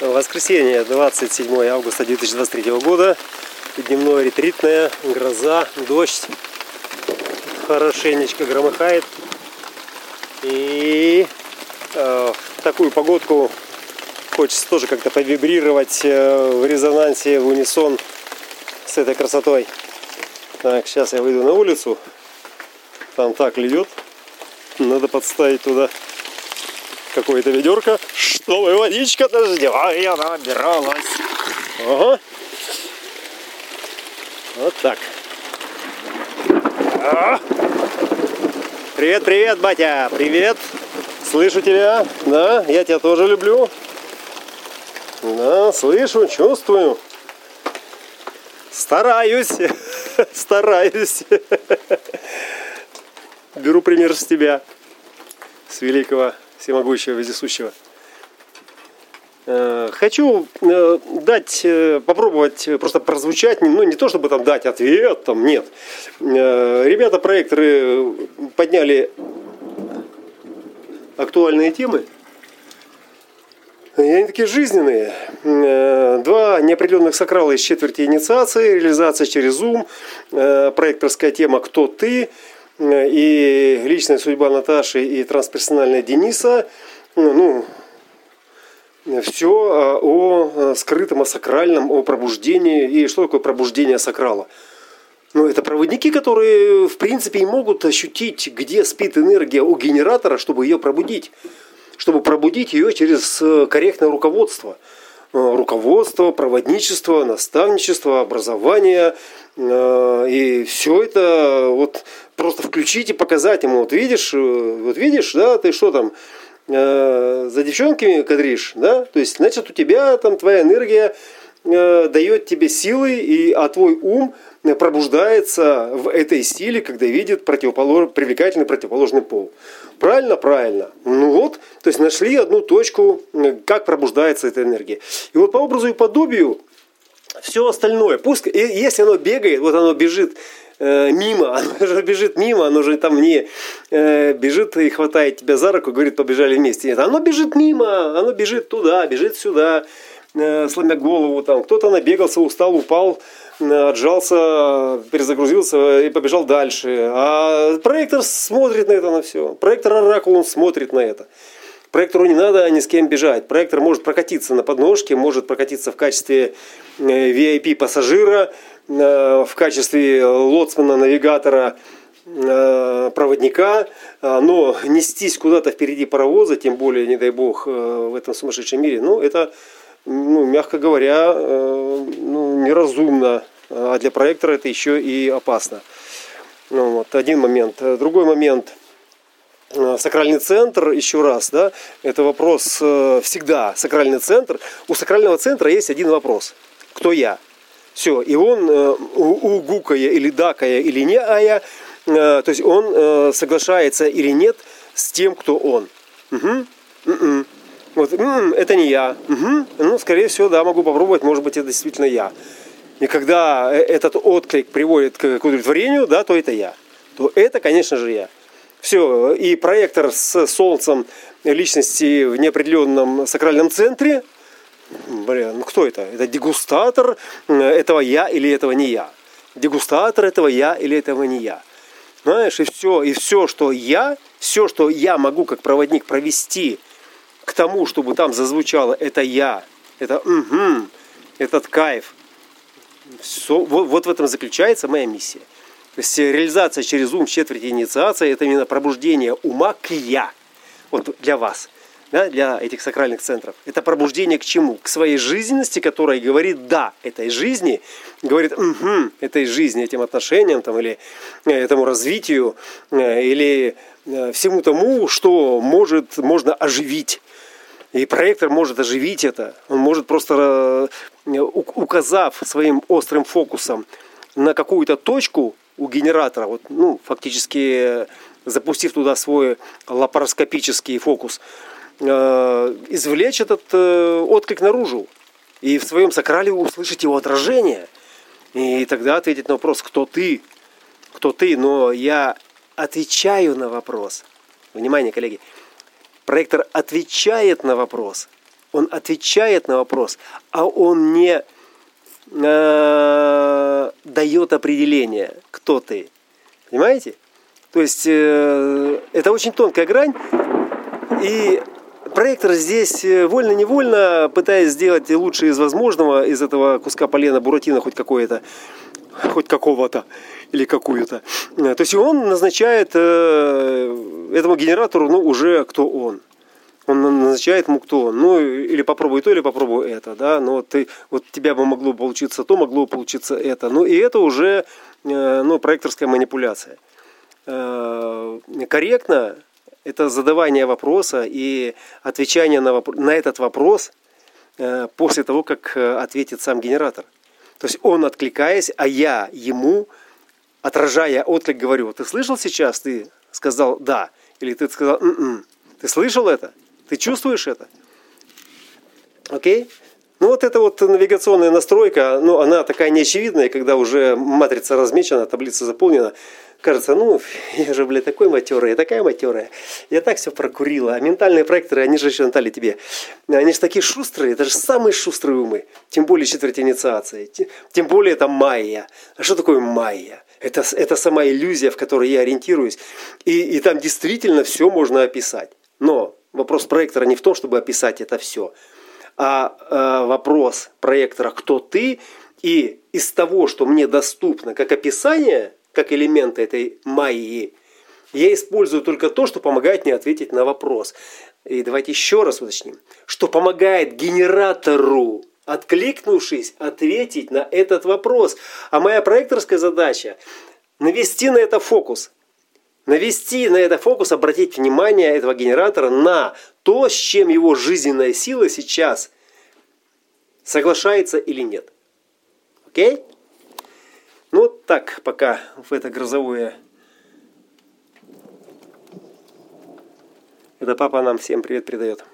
Воскресенье, 27 августа 2023 года. Дневное ретритное, гроза, дождь. Хорошенечко громыхает. И э, такую погодку хочется тоже как-то повибрировать э, в резонансе, в унисон с этой красотой. Так, сейчас я выйду на улицу. Там так льет. Надо подставить туда какое-то ведерко, чтобы водичка дождевая набиралась. Ага. Вот так. А. Привет, привет, батя, привет. Слышу тебя, да, я тебя тоже люблю. Да, слышу, чувствую. Стараюсь, стараюсь. Беру пример с тебя, с великого всемогущего, вездесущего. Э, хочу э, дать, э, попробовать просто прозвучать, ну не то чтобы там дать ответ, там нет. Ребята, проекторы подняли актуальные темы. И они такие жизненные. Два неопределенных сакрала из четверти инициации, реализация через Zoom, проекторская тема «Кто ты?», и личная судьба Наташи и трансперсональная Дениса, ну, все а, о а, скрытом, о сакральном, о пробуждении. И что такое пробуждение сакрала? Ну, это проводники, которые, в принципе, и могут ощутить, где спит энергия у генератора, чтобы ее пробудить. Чтобы пробудить ее через э, корректное руководство. Э, руководство, проводничество, наставничество, образование. Э, и все это вот просто включить и показать ему. Вот видишь, вот видишь, да, ты что там, э, за девчонками кадришь, да, то есть, значит, у тебя там твоя энергия э, дает тебе силы, и, а твой ум пробуждается в этой силе, когда видит противополож... привлекательный противоположный пол. Правильно? Правильно. Ну вот, то есть нашли одну точку, э, как пробуждается эта энергия. И вот по образу и подобию все остальное, пусть, если оно бегает, вот оно бежит э, мимо, оно же бежит мимо, оно же там не э, бежит и хватает тебя за руку, говорит, побежали вместе. Нет, оно бежит мимо, оно бежит туда, бежит сюда, сломя голову там. Кто-то набегался, устал, упал, э, отжался, перезагрузился и побежал дальше. А проектор смотрит на это на все. Проектор Оракул, он смотрит на это. Проектору не надо ни с кем бежать. Проектор может прокатиться на подножке, может прокатиться в качестве VIP-пассажира, э, в качестве лоцмана, навигатора, э, проводника, э, но нестись куда-то впереди паровоза, тем более, не дай бог, в этом сумасшедшем мире, ну, это, ну, мягко говоря, ну, неразумно, а для проектора это еще и опасно. Ну, вот, один момент. Другой момент – Э, сакральный центр, еще раз, да, это вопрос э, всегда, сакральный центр. У сакрального центра есть один вопрос. Кто я? Все, и он э, угукая или дакая или не ая, то есть он соглашается или нет с тем, кто он. Угу. Угу. Вот, м-м, это не я. Угу. Ну, скорее всего, да, могу попробовать, может быть, это действительно я. И когда этот отклик приводит к удовлетворению, да, то это я. То это, конечно же, я. Все, и проектор с солнцем личности в неопределенном сакральном центре. Блин, ну кто это? Это дегустатор этого я или этого не я. Дегустатор этого я или этого не я. Знаешь, и все, и все, что я, все, что я могу как проводник провести к тому, чтобы там зазвучало это я, это угу, этот кайф. Все, вот, вот в этом заключается моя миссия. То есть реализация через ум четверти инициация – это именно пробуждение ума к «я». Вот для вас, да, для этих сакральных центров. Это пробуждение к чему? К своей жизненности, которая говорит «да» этой жизни, говорит «угу» этой жизни, этим отношениям там, или э, этому развитию, э, или э, всему тому, что может, можно оживить. И проектор может оживить это. Он может просто, указав своим острым фокусом на какую-то точку, у генератора, вот, ну, фактически запустив туда свой лапароскопический фокус, э, извлечь этот э, отклик наружу и в своем сакрале услышать его отражение. И тогда ответить на вопрос, кто ты, кто ты, но я отвечаю на вопрос. Внимание, коллеги. Проектор отвечает на вопрос. Он отвечает на вопрос, а он не э, дает определение, кто ты. Понимаете? То есть э, это очень тонкая грань. И проектор здесь э, вольно-невольно, пытаясь сделать лучшее из возможного, из этого куска полена Буратино хоть какое-то, хоть какого-то или какую-то. Э, то есть он назначает э, этому генератору, ну, уже кто он. Он назначает ему кто он. Ну, или попробуй то, или попробуй это, да. Но ты, вот тебя бы могло получиться то, могло получиться это. Ну, и это уже, ну, проекторская манипуляция. Корректно это задавание вопроса и отвечание на, вопрос, на этот вопрос э, после того, как э, ответит сам генератор. То есть он откликаясь, а я ему, отражая отклик, говорю, ты слышал сейчас, ты сказал «да», или ты сказал «м-м». Ты слышал это? Ты чувствуешь это? Окей? Ну вот эта вот навигационная настройка, ну она такая неочевидная, когда уже матрица размечена, таблица заполнена кажется, ну, я же, блядь, такой матерый, я такая матерая. Я так все прокурила. А ментальные проекторы, они же еще Наталья тебе. Они же такие шустрые, это же самые шустрые умы. Тем более четверть инициации. Тем более это майя. А что такое майя? Это, это сама иллюзия, в которой я ориентируюсь. И, и там действительно все можно описать. Но вопрос проектора не в том, чтобы описать это все, а э, вопрос проектора, кто ты, и из того, что мне доступно как описание – как элементы этой майи, я использую только то, что помогает мне ответить на вопрос. И давайте еще раз уточним, что помогает генератору, откликнувшись, ответить на этот вопрос. А моя проекторская задача – навести на это фокус. Навести на это фокус, обратить внимание этого генератора на то, с чем его жизненная сила сейчас соглашается или нет. Окей? Okay? Так пока в это грозовое. Это папа нам всем привет передает.